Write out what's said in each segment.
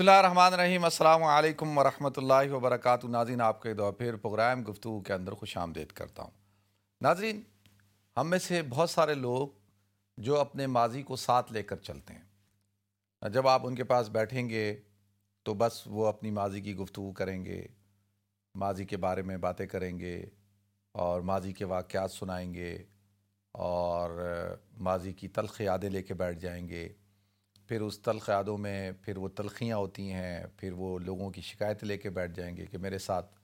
بسم اللہ الرحمن الرحیم، السلام علیکم ورحمۃ اللہ وبرکاتہ۔ ناظرین، آپ کے دو پھر پروگرام گفتگو کے اندر خوش آمدید کرتا ہوں۔ ناظرین، ہم میں سے بہت سارے لوگ جو اپنے ماضی کو ساتھ لے کر چلتے ہیں۔ جب آپ ان کے پاس بیٹھیں گے تو بس وہ اپنی ماضی کی گفتگو کریں گے، ماضی کے بارے میں باتیں کریں گے اور ماضی کے واقعات سنائیں گے اور ماضی کی تلخ یادیں لے کے بیٹھ جائیں گے۔ پھر اس تلخ یادوں میں پھر وہ تلخیاں ہوتی ہیں، پھر وہ لوگوں کی شکایت لے کے بیٹھ جائیں گے کہ میرے ساتھ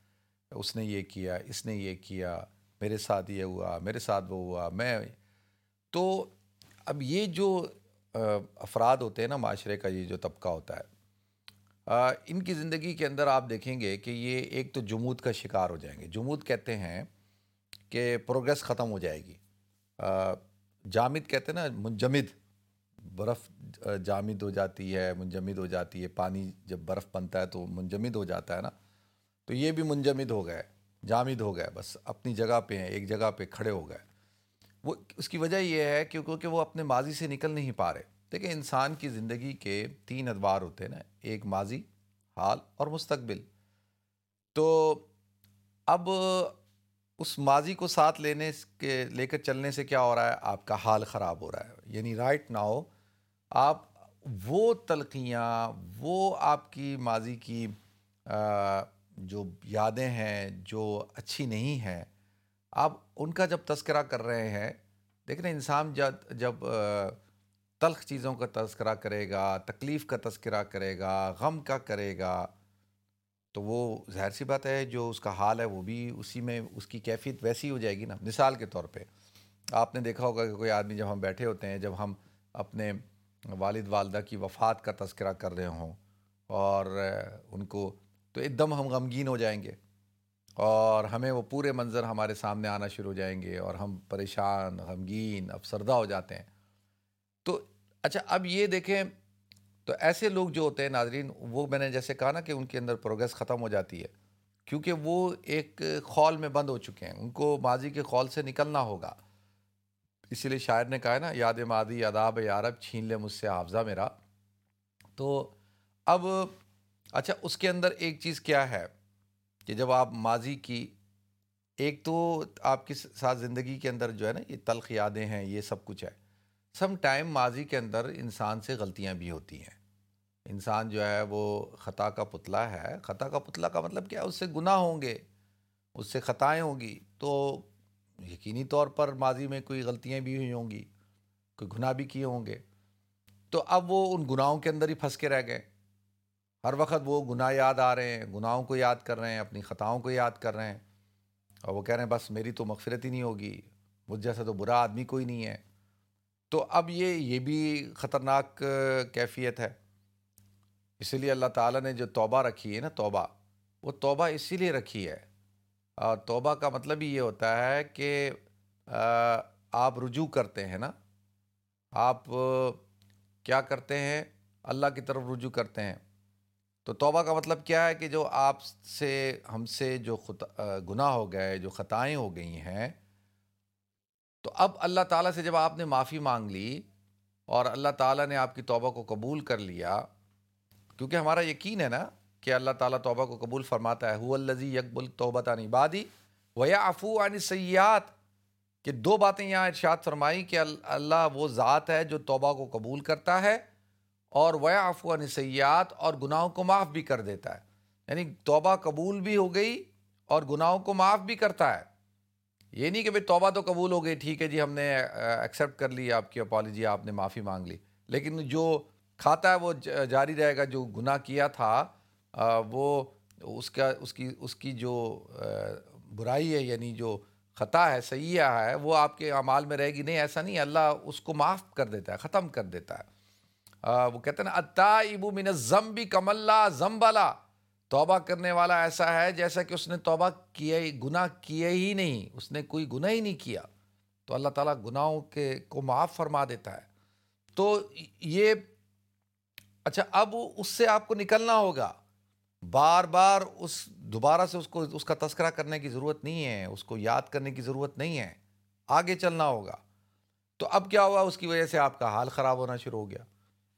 اس نے یہ کیا، اس نے یہ کیا، میرے ساتھ یہ ہوا، میرے ساتھ وہ ہوا، میں تو اب یہ جو افراد ہوتے ہیں نا معاشرے کا، یہ جو طبقہ ہوتا ہے ان کی زندگی کے اندر آپ دیکھیں گے کہ یہ ایک تو جمود کا شکار ہو جائیں گے۔ جمود کہتے ہیں کہ پروگرس ختم ہو جائے گی۔ جامد کہتے ہیں نا، منجمد۔ برف جامد ہو جاتی ہے، منجمد ہو جاتی ہے، پانی جب برف بنتا ہے تو منجمد ہو جاتا ہے نا، تو یہ بھی منجمد ہو گئے، جامد ہو گئے، بس اپنی جگہ پہ ہیں، ایک جگہ پہ کھڑے ہو گئے۔ وہ اس کی وجہ یہ ہے کیونکہ وہ اپنے ماضی سے نکل نہیں پا رہے۔ دیکھیں، انسان کی زندگی کے تین ادوار ہوتے ہیں نا، ایک ماضی، حال اور مستقبل۔ تو اب اس ماضی کو ساتھ لینے کے، لے کر چلنے سے کیا ہو رہا ہے؟ آپ کا حال خراب ہو رہا ہے۔ یعنی رائٹ ناؤ آپ وہ تلقیاں، وہ آپ کی ماضی کی جو یادیں ہیں، جو اچھی نہیں ہیں، آپ ان کا جب تذکرہ کر رہے ہیں، دیکھ انسان جب جب تلخ چیزوں کا تذکرہ کرے گا، تکلیف کا تذکرہ کرے گا، غم کا کرے گا، تو وہ ظاہر سی بات ہے، جو اس کا حال ہے، وہ بھی اسی میں اس کی کیفیت ویسی ہو جائے گی نا۔ مثال کے طور پہ، آپ نے دیکھا ہوگا کہ کوئی آدمی جب ہم بیٹھے ہوتے ہیں، جب ہم اپنے والد والدہ کی وفات کا تذکرہ کر رہے ہوں اور ان کو تو ایک دم ہم غمگین ہو جائیں گے اور ہمیں وہ پورے منظر ہمارے سامنے آنا شروع ہو جائیں گے اور ہم پریشان، غمگین، افسردہ ہو جاتے ہیں۔ تو اچھا اب یہ دیکھیں، تو ایسے لوگ جو ہوتے ہیں ناظرین، وہ میں نے جیسے کہا نا کہ ان کے اندر پروگرس ختم ہو جاتی ہے، کیونکہ وہ ایک خول میں بند ہو چکے ہیں، ان کو ماضی کے خول سے نکلنا ہوگا۔ اسی لیے شاعر نے کہا ہے نا، یاد مادی اداب یارب، چھین لے مجھ سے حافظہ میرا. تو اب اچھا اس کے اندر ایک چیز کیا ہے کہ جب آپ ماضی کی، ایک تو آپ کی ساتھ زندگی کے اندر جو ہے نا، یہ تلخ یادیں ہیں، یہ سب کچھ ہے۔ سم ٹائم ماضی کے اندر انسان سے غلطیاں بھی ہوتی ہیں۔ انسان جو ہے وہ خطا کا پتلا ہے۔ خطا کا پتلا کا مطلب کیا ہے؟ اس سے گناہ ہوں گے، اس سے خطائیں ہوں گی۔ تو یقینی طور پر ماضی میں کوئی غلطیاں بھی ہوئی ہوں گی، کوئی گناہ بھی کیے ہوں گے، تو اب وہ ان گناہوں کے اندر ہی پھنس کے رہ گئے۔ ہر وقت وہ گناہ یاد آ رہے ہیں، گناہوں کو یاد کر رہے ہیں، اپنی خطاؤں کو یاد کر رہے ہیں۔ اور وہ کہہ رہے ہیں، بس میری تو مغفرت ہی نہیں ہوگی، مجھ جیسا تو برا آدمی کوئی نہیں ہے۔ تو اب یہ یہ بھی خطرناک کیفیت ہے۔ اسی لیے اللہ تعالیٰ نے جو توبہ رکھی ہے نا، توبہ، وہ توبہ اسی لیے رکھی ہے توبہ کا مطلب ہی یہ ہوتا ہے کہ آپ رجوع کرتے ہیں نا۔ آپ کیا کرتے ہیں؟ اللہ کی طرف رجوع کرتے ہیں۔ تو توبہ کا مطلب کیا ہے کہ جو آپ سے، ہم سے جو گناہ ہو گئے، جو خطائیں ہو گئی ہیں، تو اب اللہ تعالیٰ سے جب آپ نے معافی مانگ لی اور اللہ تعالیٰ نے آپ کی توبہ کو قبول کر لیا، کیونکہ ہمارا یقین ہے نا کہ اللہ تعالیٰ توبہ کو قبول فرماتا ہے۔ الزی یکبل توبہ بادی ویا افو عن سیاحت کہ دو باتیں یہاں ارشاد فرمائی کہ اللہ وہ ذات ہے جو توبہ کو قبول کرتا ہے اور ویا افو عن سیاحت اور گناہوں کو معاف بھی کر دیتا ہے۔ یعنی توبہ قبول بھی ہو گئی اور گناہوں کو معاف بھی کرتا ہے۔ یہ نہیں کہ بھائی توبہ تو قبول ہو گئی، ٹھیک ہے جی ہم نے ایکسیپٹ کر لی، آپ کی اپالوجی آپ نے معافی مانگ لی۔ لیکن جو کھاتا ہے وہ جاری رہے گا، جو گناہ کیا تھا وہ اس کا، اس کی اس کی جو برائی ہے یعنی جو خطا ہے، سیاح ہے، وہ آپ کے اعمال میں رہے گی۔ نہیں، ایسا نہیں، اللہ اس کو معاف کر دیتا ہے، ختم کر دیتا ہے۔ وہ کہتے ہیں نا اتا ابو من ضم بھی کم اللہ زمبلا توبہ کرنے والا ایسا ہے جیسا کہ اس نے توبہ کیا ہی گناہ کیے ہی نہیں، اس نے کوئی گناہ ہی نہیں کیا۔ تو اللہ تعالیٰ گناہوں کے، کو معاف فرما دیتا ہے۔ تو یہ اچھا اب اس سے آپ کو نکلنا ہوگا۔ بار بار اس دوبارہ سے اس کو اس کا تذکرہ کرنے کی ضرورت نہیں ہے، اس کو یاد کرنے کی ضرورت نہیں ہے، آگے چلنا ہوگا۔ تو اب کیا ہوا؟ اس کی وجہ سے آپ کا حال خراب ہونا شروع ہو گیا۔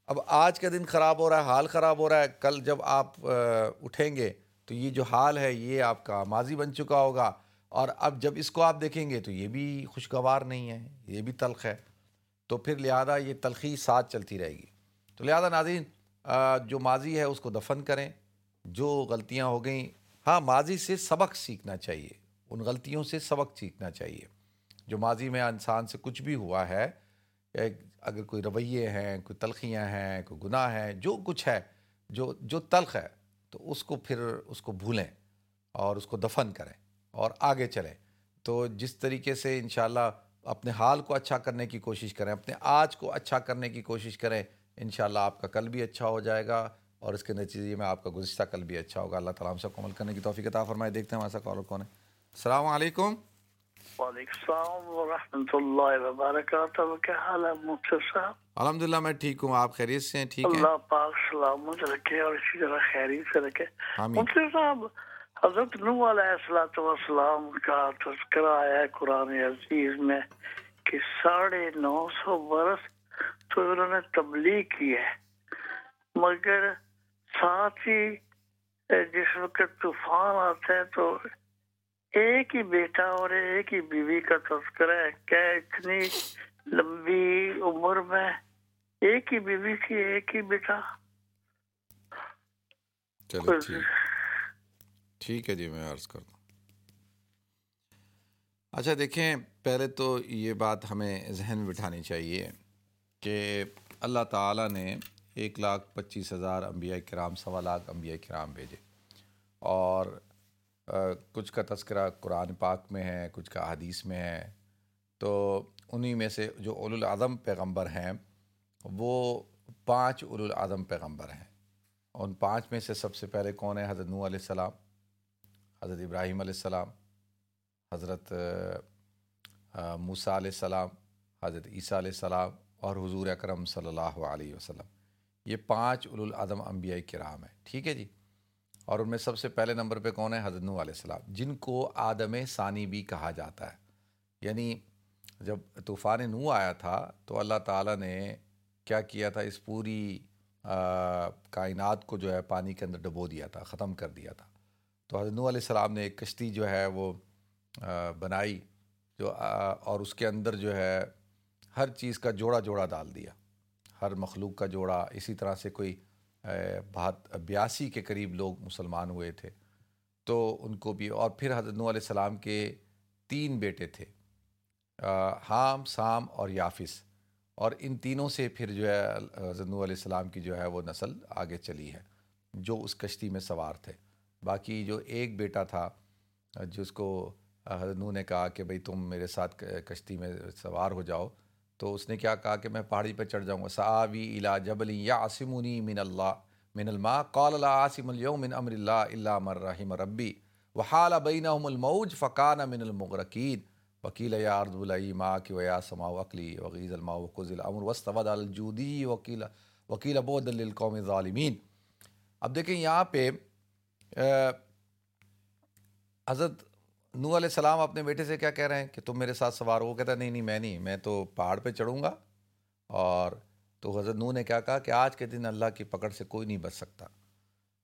اب آج کا دن خراب ہو رہا ہے، حال خراب ہو رہا ہے۔ کل جب آپ اٹھیں گے تو یہ جو حال ہے، یہ آپ کا ماضی بن چکا ہوگا۔ اور اب جب اس کو آپ دیکھیں گے تو یہ بھی خوشگوار نہیں ہے، یہ بھی تلخ ہے۔ تو پھر لہٰذا یہ تلخی ساتھ چلتی رہے گی۔ تو لہٰذا ناظرین جو ماضی ہے، اس کو دفن کریں۔ جو غلطیاں ہو گئیں ہاں ماضی سے سبق سیکھنا چاہیے۔ ان غلطیوں سے سبق سیکھنا چاہیے۔ جو ماضی میں انسان سے کچھ بھی ہوا ہے اگر کوئی رویے ہیں، کوئی تلخیاں ہیں، کوئی گناہ ہیں، جو کچھ ہے، جو جو تلخ ہے، تو اس کو پھر اس کو بھولیں اور اس کو دفن کریں اور آگے چلیں۔ تو جس طریقے سے انشاءاللہ اپنے حال کو اچھا کرنے کی کوشش کریں، اپنے آج کو اچھا کرنے کی کوشش کریں، انشاءاللہ آپ کا کل بھی اچھا ہو جائے گا۔ اور اس کے نتیجے میں آپ کا گزشتہ کل بھی اچھا ہوگا۔ اللہ تعالیٰ ہم سب کو عمل کرنے کی توفیق عطا فرمائے۔ دیکھتے ہیں ہمارا کالر کون ہے۔ السلام علیکم۔ وعلیکم السلام ورحمۃ اللہ وبرکاتہ۔ کیا حال ہے مفسر صاحب؟ الحمد للہ میں ٹھیک ہوں۔ آپ خیریت سے ہیں؟ ٹھیک ہیں؟ اللہ پاک سلامت رکھے اور اسی طرح خیریت سے رکھے۔ مفسر صاحب حضرت نوح علیہ السلام والسلام کا تذکرہ آیا ہے قرآن عزیز میں کہ ساڑھے نو سو برس تو انہوں نے تبلیغ کی ہے۔ مگر ساتھ ہی جس وقت طوفان آتا ہے تو ایک ہی بیٹا اور ایک ہی بیوی کا تذکرہ ہے۔ کیا اتنی لمبی عمر میں ایک ہی بیوی تھی ایک ہی بیٹا؟ چلو ٹھیک۔ ٹھیک ہے جی میں عرض کر دوں اچھا دیکھیں پہلے تو یہ بات ہمیں ذہن میں بٹھانی چاہیے کہ اللہ تعالیٰ نے ایک لاکھ پچیس ہزار انبیاء کرام، سوا لاکھ انبیاء کرام بھیجے۔ اور کچھ کا تذکرہ قرآن پاک میں ہے، کچھ کا حدیث میں ہے۔ تو انہی میں سے جو اول الاظم پیغمبر ہیں، وہ پانچ اول الاظم پیغمبر ہیں۔ ان پانچ میں سے سب سے پہلے کون ہے؟ حضرت نوح علیہ السلام، حضرت ابراہیم علیہ السلام، حضرت موسیٰ علیہ السلام، حضرت عیسیٰ علیہ السلام اور حضور اکرم صلی اللہ علیہ وسلم۔ یہ پانچ اول الاظم انبیاء کرام ہیں، ٹھیک ہے جی؟ اور ان میں سب سے پہلے نمبر پہ کون ہے؟ حضرت نوح علیہ السلام، جن کو آدم ثانی بھی کہا جاتا ہے۔ یعنی جب طوفان نو آیا تھا تو اللہ تعالیٰ نے کیا کیا تھا؟ اس پوری کائنات کو جو ہے پانی کے اندر ڈبو دیا تھا، ختم کر دیا تھا۔ تو حضرت نوح علیہ السلام نے ایک کشتی جو ہے وہ بنائی جو اور اس کے اندر جو ہے ہر چیز کا جوڑا جوڑا ڈال دیا۔ ہر مخلوق کا جوڑا، اسی طرح سے کوئی بہت بیاسی کے قریب لوگ مسلمان ہوئے تھے۔ تو ان کو بھی، اور پھر حضرت نو علیہ السلام کے تین بیٹے تھے۔ حام، سام اور یافس اور ان تینوں سے پھر جو ہے، حضرت نو علیہ السلام کی جو ہے، وہ نسل آگے چلی ہے، جو اس کشتی میں سوار تھے۔ باقی جو ایک بیٹا تھا، جس کو حضرت نو نے کہا کہ بھئی تم میرے ساتھ کشتی میں سوار ہو جاؤ تو اس نے کیا کہا کہ میں پہاڑی پہ چڑھ جاؤں گا۔ صاوی الا جبلی یا آسمنی من اللہ، من الماء۔ قال اللہ عاصم اليوم من امر اللہ اللہ مرحم ربی۔ وحال بینہم الموج فقان من المغرقین۔ وکیل یا ارض بلائی ما کی ویا سما وقلی وغیز الماء وقز الامر واستود الجودی۔ وکیل وکیل بود للقوم الظالمین۔ اب دیکھیں یہاں پہ حضرت نو علیہ السلام اپنے بیٹے سے کیا کہہ رہے ہیں کہ تم میرے ساتھ سوار ہو کہتا نہیں نہیں، میں نہیں، میں تو پہاڑ پہ چڑھوں گا۔ اور تو حضرت نو نے کیا کہا کہ آج کے دن اللہ کی پکڑ سے کوئی نہیں بچ سکتا۔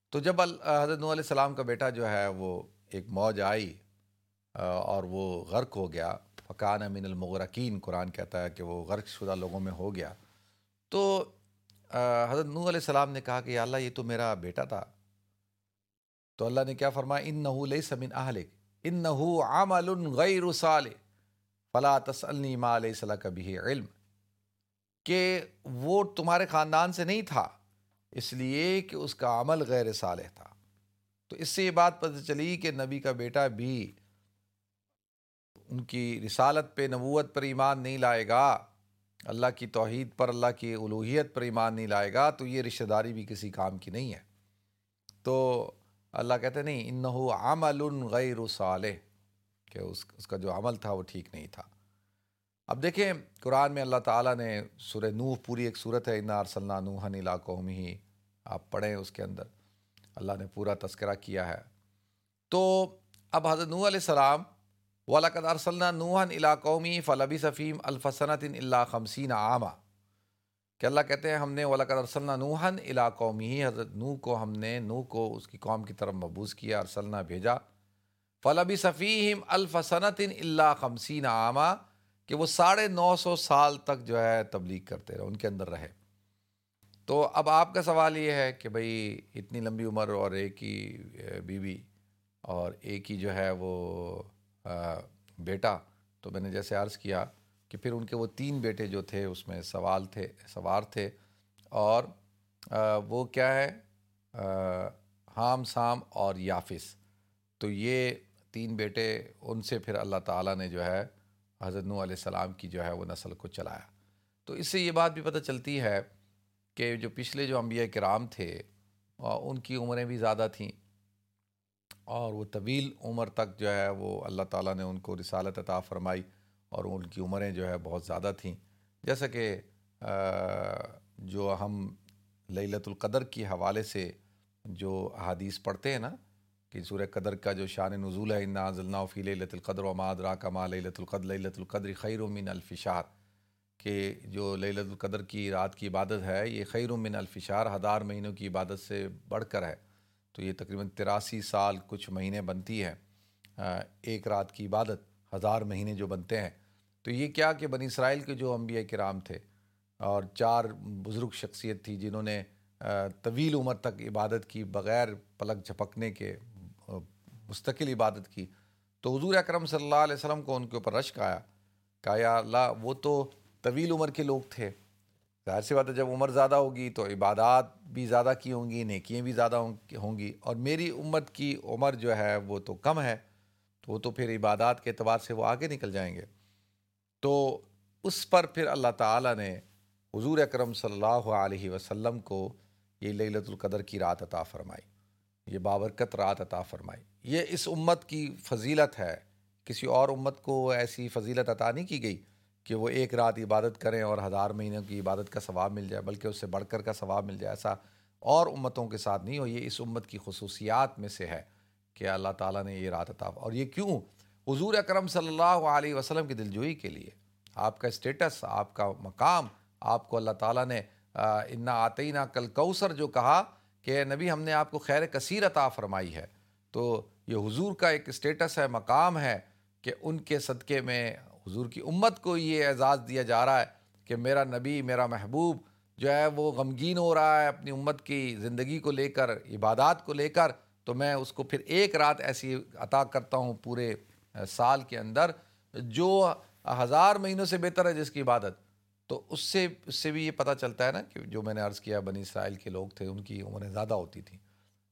تو جب حضرت نو علیہ السلام کا بیٹا جو ہے وہ ایک موج آئی اور وہ غرق ہو گیا۔ فقان من المغرقین قرآن کہتا ہے کہ وہ غرق شدہ لوگوں میں ہو گیا۔ تو حضرت نو علیہ السلام نے کہا کہ اللہ یہ تو میرا بیٹا تھا۔ تو اللہ نے کیا فرمایا؟ ان نحو لئی سمن اہلک ان عمل غیر صالح. فلا تسلنی ما علیہ صلاح کبھی علم. کہ وہ تمہارے خاندان سے نہیں تھا، اس لیے کہ اس کا عمل غیر صالح تھا۔ تو اس سے یہ بات پتہ چلی کہ نبی کا بیٹا بھی ان کی رسالت پہ نبوت پر ایمان نہیں لائے گا، اللہ کی توحید پر، اللہ کی الوحیت پر ایمان نہیں لائے گا، تو یہ رشتہ داری بھی کسی کام کی نہیں ہے۔ تو اللہ کہتے نہیں ان عمل غیر صالح، کہ اس اس کا جو عمل تھا وہ ٹھیک نہیں تھا۔ اب دیکھیں، قرآن میں اللہ تعالیٰ نے سورہ نوح، پوری ایک صورت ہے، انا ارسلنا نوحن علاقوں میں ہی آپ پڑھیں اس کے اندر۔ اللہ نے پورا تذکرہ کیا ہے۔ تو اب حضرت نوح علیہ السلام ولاقد ارسلنا نوحن علاقومی فلبی صفیم الفسنت اللہ خمسین عامہ کہ اللہ کہتے ہیں ہم نے ولاقد ارسلنا نوحن الا قومی حضرت نو کو ہم نے نو کو اس کی قوم کی طرف مبوس کیا ارسلنا بھیجا۔ فلبی صفیم الفصنت اللہ خمسین عامہ کہ وہ ساڑھے نو سو سال تک جو ہے تبلیغ کرتے رہے، ان کے اندر رہے۔ تو اب آپ کا سوال یہ ہے کہ بھئی اتنی لمبی عمر اور ایک ہی بیوی اور ایک ہی جو ہے وہ بیٹا، تو میں نے جیسے عرض کیا کہ پھر ان کے وہ تین بیٹے جو تھے، اس میں سوال تھے، سوار تھے اور وہ کیا ہے؟ حام سام اور یافس تو یہ تین بیٹے ان سے پھر اللہ تعالیٰ نے جو ہے، حضرت نو علیہ السلام کی جو ہے وہ نسل کو چلایا۔ تو اس سے یہ بات بھی پتہ چلتی ہے کہ جو پچھلے جو انبیاء کرام تھے ان کی عمریں بھی زیادہ تھیں۔ اور وہ طویل عمر تک جو ہے وہ اللہ تعالیٰ نے ان کو رسالت عطا فرمائی۔ اور ان کی عمریں جو ہے بہت زیادہ تھیں۔ جیسا کہ جو ہم لیلت القدر کی حوالے سے جو حدیث پڑھتے ہیں نا، کہ سورہ قدر کا جو شان نزول ہے، انا ضلع فی لیلت القدر و مادرا کما لیلت القدر لیلت القدر خیر من الفشار کہ جو لیلت القدر کی رات کی عبادت ہے، یہ خیر من الفشار ہزار مہینوں کی عبادت سے بڑھ کر ہے۔ تو یہ تقریباً تراسی سال کچھ مہینے بنتی ہے ایک رات کی عبادت ہزار مہینے جو بنتے ہیں۔ تو یہ کیا کہ بنی اسرائیل کے جو انبیاء کرام تھے اور چار بزرگ شخصیت تھی جنہوں نے طویل عمر تک عبادت کی بغیر پلک جھپکنے کے مستقل عبادت کی، تو حضور اکرم صلی اللہ علیہ وسلم کو ان کے اوپر رشک آیا، کہا، یا اللہ، وہ تو طویل عمر کے لوگ تھے، ظاہر سی بات ہے، جب عمر زیادہ ہوگی تو عبادات بھی زیادہ کی ہوں گی، نیکیاں بھی زیادہ ہوں گی، اور میری امت کی عمر جو ہے وہ تو کم ہے، تو وہ تو پھر عبادات کے اعتبار سے وہ آگے نکل جائیں گے۔ تو اس پر پھر اللہ تعالیٰ نے حضور اکرم صلی اللہ علیہ وسلم کو یہ لیلت القدر کی رات عطا فرمائی، یہ بابرکت رات عطا فرمائی۔ یہ اس امت کی فضیلت ہے۔ کسی اور امت کو ایسی فضیلت عطا نہیں کی گئی کہ وہ ایک رات عبادت کریں اور ہزار مہینوں کی عبادت کا ثواب مل جائے، بلکہ اس سے بڑھ کر کا ثواب مل جائے۔ ایسا اور امتوں کے ساتھ نہیں ہو، یہ اس امت کی خصوصیات میں سے ہے کہ اللہ تعالیٰ نے یہ رات عطا، اور یہ کیوں حضور اکرم صلی اللہ علیہ وسلم کی دلجوئی کے لیے، آپ کا اسٹیٹس آپ کا مقام، آپ کو اللہ تعالیٰ نے انا آتینہ کل کوثر جو کہا کہ نبی ہم نے آپ کو خیر کثیر عطا فرمائی ہے۔ تو یہ حضور کا ایک اسٹیٹس ہے، مقام ہے کہ ان کے صدقے میں حضور کی امت کو یہ اعزاز دیا جا رہا ہے کہ میرا نبی، میرا محبوب جو ہے وہ غمگین ہو رہا ہے اپنی امت کی زندگی کو لے کر، عبادات کو لے کر، تو میں اس کو پھر ایک رات ایسی عطا کرتا ہوں پورے سال کے اندر جو ہزار مہینوں سے بہتر ہے جس کی عبادت۔ تو اس سے اس سے بھی یہ پتہ چلتا ہے نا کہ جو میں نے عرض کیا، بنی اسرائیل کے لوگ تھے، ان کی عمریں زیادہ ہوتی تھیں۔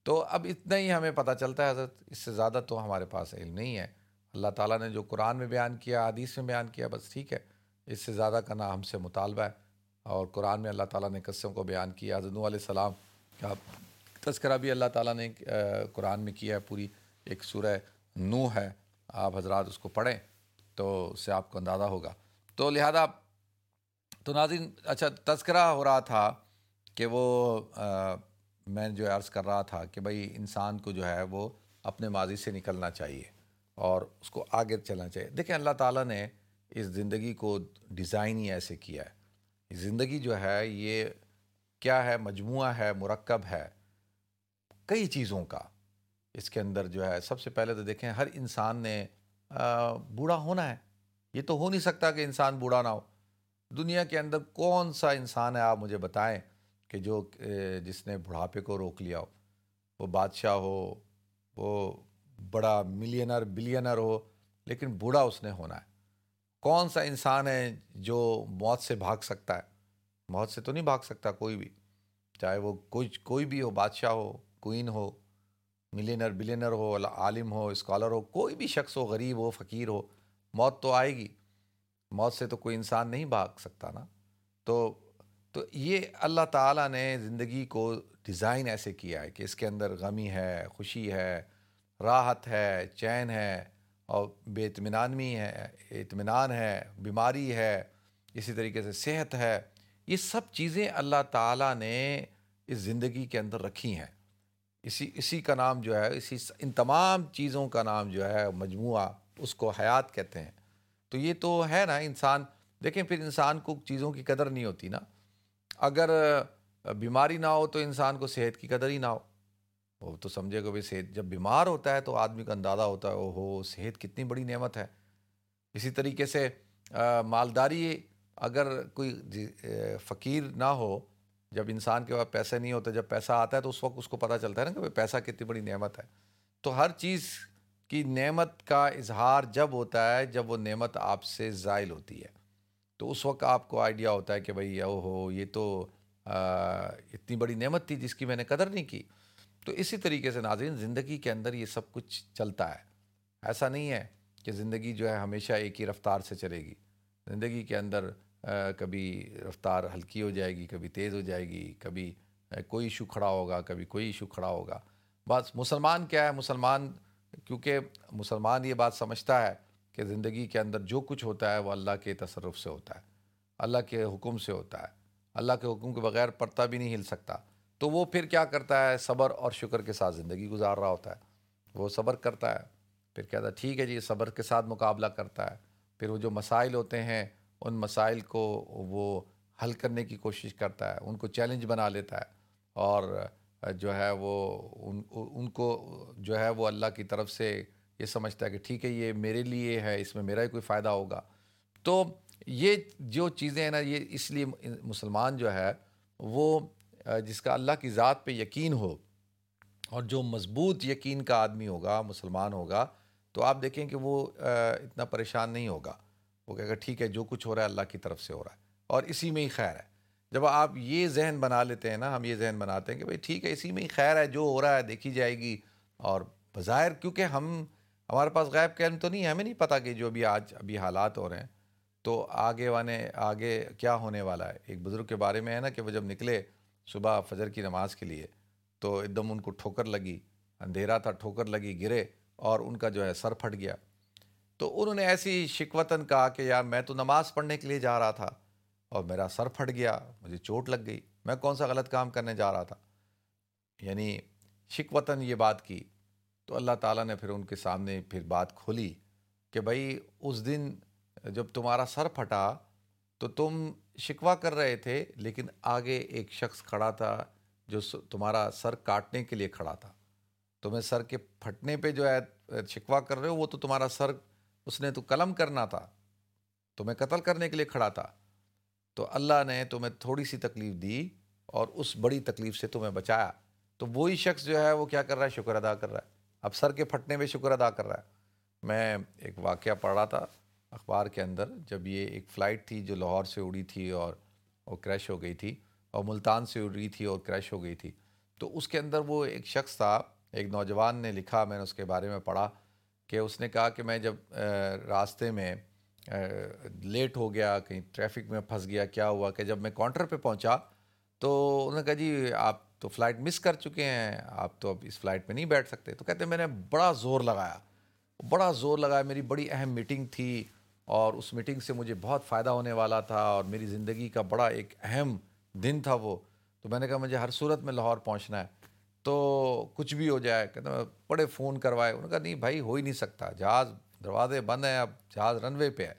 تو اب اتنا ہی ہمیں پتہ چلتا ہے حضرت، اس سے زیادہ تو ہمارے پاس علم نہیں ہے۔ اللہ تعالیٰ نے جو قرآن میں بیان کیا، حدیث میں بیان کیا، بس ٹھیک ہے۔ اس سے زیادہ کرنا ہم سے مطالبہ ہے۔ اور قرآن میں اللہ تعالیٰ نے قصوں کو بیان کیا۔ حضرت علیہ السلام کا تذکرہ بھی اللہ تعالیٰ نے قرآن میں کیا ہے۔ پوری ایک سورہ نو ہے۔ آپ حضرات اس کو پڑھیں تو اس سے آپ کو اندازہ ہوگا۔ تو لہذا تو ناظرین اچھا تذکرہ ہو رہا تھا کہ وہ میں جو عرض کر رہا تھا کہ بھائی انسان کو جو ہے وہ اپنے ماضی سے نکلنا چاہیے اور اس کو آگے چلنا چاہیے۔ دیکھیں، اللہ تعالیٰ نے اس زندگی کو ڈیزائن ہی ایسے کیا ہے۔ زندگی جو ہے، یہ کیا ہے؟ مجموعہ ہے، مرکب ہے، کئی چیزوں کا۔ اس کے اندر جو ہے، سب سے پہلے تو دیکھیں، ہر انسان نے بوڑھا ہونا ہے۔ یہ تو ہو نہیں سکتا کہ انسان بوڑھا نہ ہو۔ دنیا کے اندر کون سا انسان ہے؟ آپ مجھے بتائیں کہ جو جس نے بڑھاپے کو روک لیا ہو۔ وہ بادشاہ ہو، وہ بڑا ملینر، بلینر ہو، لیکن بوڑھا اس نے ہونا ہے۔ کون سا انسان ہے جو موت سے بھاگ سکتا ہے؟ موت سے تو نہیں بھاگ سکتا کوئی بھی۔ چاہے وہ کوئی کوئی بھی ہو، بادشاہ ہو، کوئین ہو ملینر، بلینر ہو، عالم ہو، اسکالر ہو، کوئی بھی شخص ہو، غریب ہو، فقیر ہو، موت تو آئے گی۔ موت سے تو کوئی انسان نہیں بھاگ سکتا نا۔ تو تو یہ اللہ تعالیٰ نے زندگی کو ڈیزائن ایسے کیا ہے کہ اس کے اندر غمی ہے، خوشی ہے، راحت ہے، چین ہے اور بے اطمینانوی ہے، اطمینان ہے، بیماری ہے، اسی طریقے سے صحت ہے۔ یہ سب چیزیں اللہ تعالیٰ نے اس زندگی کے اندر رکھی ہیں۔ اسی اسی کا نام جو ہے، اسی ان تمام چیزوں کا نام جو ہے، مجموعہ اس کو حیات کہتے ہیں۔ تو یہ تو ہے نا انسان، دیکھیں پھر انسان کو چیزوں کی قدر نہیں ہوتی نا۔ اگر بیماری نہ ہو تو انسان کو صحت کی قدر ہی نہ ہو۔ وہ تو سمجھے گا بھائی صحت، جب بیمار ہوتا ہے تو آدمی کا اندازہ ہوتا ہے او ہو صحت کتنی بڑی نعمت ہے۔ اسی طریقے سے مالداری، اگر کوئی جی، فقیر نہ ہو جب انسان کے پاس پیسے نہیں ہوتے، جب پیسہ آتا ہے تو اس وقت اس کو پتہ چلتا ہے نا کہ پیسہ کتنی بڑی نعمت ہے۔ تو ہر چیز کی نعمت کا اظہار جب ہوتا ہے، جب وہ نعمت آپ سے زائل ہوتی ہے۔ تو اس وقت آپ کو آئیڈیا ہوتا ہے کہ بھائی او ہو یہ تو اتنی بڑی نعمت تھی جس کی میں نے قدر نہیں کی۔ تو اسی طریقے سے ناظرین، زندگی کے اندر یہ سب کچھ چلتا ہے۔ ایسا نہیں ہے کہ زندگی جو ہے ہمیشہ ایک ہی رفتار سے چلے گی۔ زندگی کے اندر کبھی رفتار ہلکی ہو جائے گی، کبھی تیز ہو جائے گی، کبھی کوئی ایشو کھڑا ہوگا، کبھی کوئی ایشو کھڑا ہوگا۔ بس مسلمان کیا ہے؟ مسلمان، کیونکہ مسلمان یہ بات سمجھتا ہے کہ زندگی کے اندر جو کچھ ہوتا ہے وہ اللہ کے تصرف سے ہوتا ہے، اللہ کے حکم سے ہوتا ہے۔ اللہ کے حکم کے بغیر پڑتا بھی نہیں ہل سکتا۔ تو وہ پھر کیا کرتا ہے؟ صبر اور شکر کے ساتھ زندگی گزار رہا ہوتا ہے۔ وہ صبر کرتا ہے، پھر کہتا ہے، ٹھیک ہے جی صبر کے ساتھ مقابلہ کرتا ہے۔ پھر وہ جو مسائل ہوتے ہیں ان مسائل کو وہ حل کرنے کی کوشش کرتا ہے، ان کو چیلنج بنا لیتا ہے اور جو ہے وہ ان ان کو جو ہے وہ اللہ کی طرف سے یہ سمجھتا ہے کہ ٹھیک ہے، یہ میرے لیے ہے، اس میں میرا ہی کوئی فائدہ ہوگا۔ تو یہ جو چیزیں ہیں نا، یہ اس لیے مسلمان جو ہے وہ جس کا اللہ کی ذات پہ یقین ہو اور جو مضبوط یقین کا آدمی ہوگا، مسلمان ہوگا، تو آپ دیکھیں کہ وہ اتنا پریشان نہیں ہوگا۔ وہ کہے گا ٹھیک ہے، جو کچھ ہو رہا ہے اللہ کی طرف سے ہو رہا ہے۔ اور اسی میں ہی خیر ہے۔ جب آپ یہ ذہن بنا لیتے ہیں نا، ہم یہ ذہن بناتے ہیں کہ بھائی ٹھیک ہے، اسی میں ہی خیر ہے، جو ہو رہا ہے دیکھی جائے گی۔ اور بظاہر کیونکہ ہم، ہمارے پاس غائب کہنے تو نہیں ہے، ہمیں نہیں پتہ کہ جو بھی آج ابھی حالات ہو رہے ہیں۔ تو آگے وانے، آگے کیا ہونے والا ہے؟ ایک بزرگ کے بارے میں ہے نا کہ وہ جب نکلے صبح فجر کی نماز کے لیے، تو ایک دم ان کو ٹھوکر لگی، اندھیرا تھا، ٹھوکر لگی، گرے اور ان کا جو ہے سر پھٹ گیا۔ تو انہوں نے ایسی شکوتاً کہا کہ یار میں تو نماز پڑھنے کے لیے جا رہا تھا اور میرا سر پھٹ گیا، مجھے چوٹ لگ گئی، میں کون سا غلط کام کرنے جا رہا تھا؟ یعنی شکوتاً یہ بات کی تو اللہ تعالیٰ نے پھر ان کے سامنے پھر بات کھولی کہ بھائی اس دن جب تمہارا سر پھٹا تو تم شکوہ کر رہے تھے، لیکن آگے ایک شخص کھڑا تھا جو تمہارا سر کاٹنے کے لیے کھڑا تھا۔ تمہیں سر کے پھٹنے پہ جو ہے شکوہ کر رہے ہو، وہ تو تمہارا سر اس نے تو قلم کرنا تھا، تمہیں قتل کرنے کے لیے کھڑا تھا۔ تو اللہ نے تمہیں تھوڑی سی تکلیف دی اور اس بڑی تکلیف سے تمہیں بچایا۔ تو وہی شخص جو ہے وہ کیا کر رہا ہے؟ شکر ادا کر رہا ہے۔ اب سر کے پھٹنے میں شکر ادا کر رہا ہے۔ میں ایک واقعہ پڑھ رہا تھا اخبار کے اندر، جب یہ ایک فلائٹ تھی جو لاہور سے اڑی تھی اور وہ کریش ہو گئی تھی اور ملتان سے اڑ رہی تھی اور کریش ہو گئی تھی۔ تو اس کے اندر وہ ایک شخص تھا، ایک نوجوان نے لکھا، میں نے اس کے بارے میں پڑھا۔ کہ اس نے کہا کہ میں جب راستے میں لیٹ ہو گیا، کہیں ٹریفک میں پھنس گیا، کیا ہوا کہ جب میں کاؤنٹر پہ پہنچا تو انہوں نے کہا جی آپ تو فلائٹ مس کر چکے ہیں، آپ تو اب اس فلائٹ میں نہیں بیٹھ سکتے۔ تو کہتے ہیں میں نے بڑا زور لگایا، بڑا زور لگایا، میری بڑی اہم میٹنگ تھی اور اس میٹنگ سے مجھے بہت فائدہ ہونے والا تھا اور میری زندگی کا بڑا ایک اہم دن تھا وہ۔ تو میں نے کہا مجھے ہر صورت میں لاہور پہنچنا ہے۔ تو کچھ بھی ہو جائے کہتے ہیں بڑے فون کروائے۔ انہوں نے کہا، نہیں بھائی، ہو ہی نہیں سکتا۔ جہاز دروازے بند ہیں، اب جہاز رن وے پہ ہے۔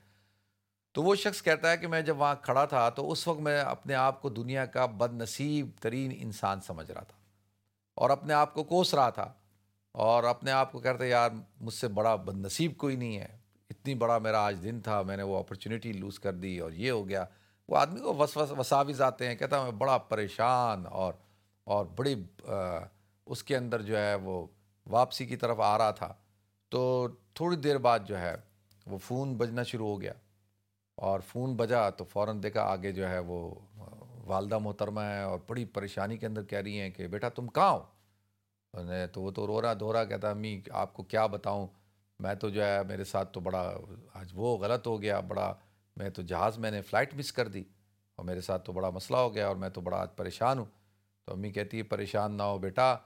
تو وہ شخص کہتا ہے کہ میں جب وہاں کھڑا تھا، تو اس وقت میں اپنے آپ کو دنیا کا بد نصیب ترین انسان سمجھ رہا تھا اور اپنے آپ کو کوس رہا تھا اور اپنے آپ کو کہتے یار، مجھ سے بڑا بد نصیب کوئی نہیں ہے۔ اتنی بڑا میرا آج دن تھا، میں نے وہ اپرچونیٹی لوز کر دی اور یہ ہو گیا۔ وہ آدمی کو وس وس وساوز آتے ہیں، کہتا میں بڑا پریشان اور اور بڑی اس کے اندر جو ہے وہ واپسی کی طرف آ رہا تھا، تو تھوڑی دیر بعد جو ہے وہ فون بجنا شروع ہو گیا۔ اور فون بجا تو فوراً دیکھا آگے جو ہے وہ والدہ محترمہ ہے اور بڑی پریشانی کے اندر کہہ رہی ہیں کہ بیٹا تم کہاں ہو؟ تو وہ تو رو رہا دھو رہا، کہتا امی، آپ کو کیا بتاؤں؟ میں تو جو ہے میرے ساتھ تو بڑا آج وہ غلط ہو گیا، بڑا میں تو جہاز میں نے فلائٹ مس کر دی اور میرے ساتھ تو بڑا مسئلہ ہو گیا اور میں تو بڑا آج پریشان ہوں۔ تو امی کہتی ہے، پریشان نہ ہو بیٹا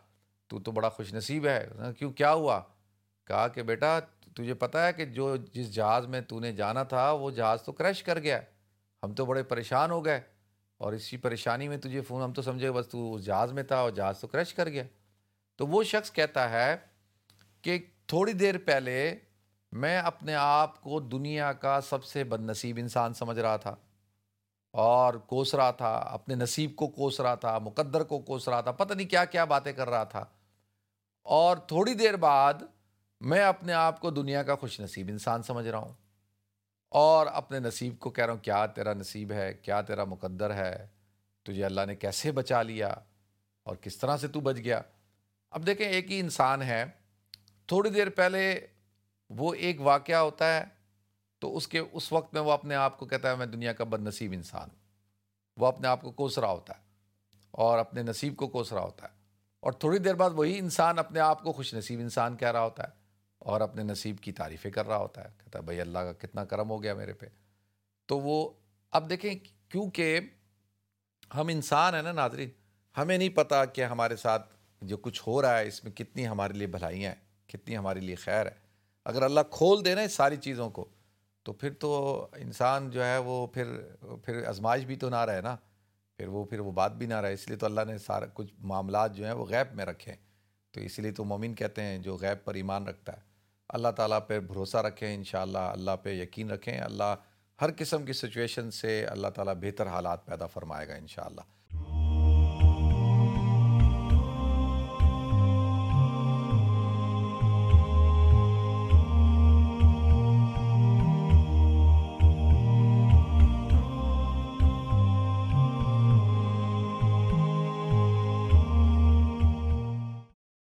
تو تو بڑا خوش نصیب ہے۔ کیوں، کیا ہوا؟ کہا کہ، بیٹا، تجھے پتہ ہے کہ جو جس جہاز میں تو نے جانا تھا، وہ جہاز تو کریش کر گیا ہم تو بڑے پریشان ہو گئے اور اسی پریشانی میں تجھے فون، ہم تو سمجھے بس تو اس جہاز میں تھا اور جہاز تو کریش کر گیا۔ تو وہ شخص کہتا ہے کہ، تھوڑی دیر پہلے میں اپنے آپ کو دنیا کا سب سے بد نصیب انسان سمجھ رہا تھا اور کوس رہا تھا، اپنے نصیب کو کوس رہا تھا، مقدر کو کوس رہا تھا، پتہ نہیں کیا کیا باتیں کر رہا تھا۔ اور تھوڑی دیر بعد میں اپنے آپ کو دنیا کا خوش نصیب انسان سمجھ رہا ہوں اور اپنے نصیب کو کہہ رہا ہوں، کیا تیرا نصیب ہے؟ کیا تیرا مقدر ہے؟ تجھے اللہ نے کیسے بچا لیا؟ اور کس طرح سے تو بچ گیا؟ اب دیکھیں، ایک ہی انسان ہے، تھوڑی دیر پہلے وہ ایک واقعہ ہوتا ہے تو اس کے، اس وقت میں وہ اپنے آپ کو کہتا ہے، میں دنیا کا بد نصیب انسان ہوں۔ وہ اپنے آپ کو کوس رہا ہوتا ہے اور اپنے نصیب کو کوس رہا ہوتا ہے۔ اور تھوڑی دیر بعد وہی انسان اپنے آپ کو خوش نصیب انسان کہہ رہا ہوتا ہے اور اپنے نصیب کی تعریفیں کر رہا ہوتا ہے، کہتا ہے، بھائی، اللہ کا کتنا کرم ہو گیا میرے پہ۔ تو وہ، اب دیکھیں، کیونکہ ہم انسان ہیں نا ناظرین، ہمیں نہیں پتہ کہ ہمارے ساتھ جو کچھ ہو رہا ہے، اس میں کتنی ہمارے لیے بھلائیاں ہیں، کتنی ہمارے لیے خیر ہے۔ اگر اللہ کھول دے نا اس ساری چیزوں کو، تو پھر تو انسان جو ہے وہ پھر پھر آزمائش بھی تو نہ رہے نا۔ پھر وہ پھر وہ بات بھی نہ رہے، اس لیے تو اللہ نے سارا کچھ معاملات جو ہیں وہ غیب میں رکھے تو اس لیے تو مومن کہتے ہیں جو غیب پر ایمان رکھتا ہے۔ اللہ تعالیٰ پہ بھروسہ رکھیں، انشاءاللہ اللہ پہ یقین رکھیں۔ اللہ ہر قسم کی سچویشن سے اللہ تعالیٰ بہتر حالات پیدا فرمائے گا، انشاءاللہ۔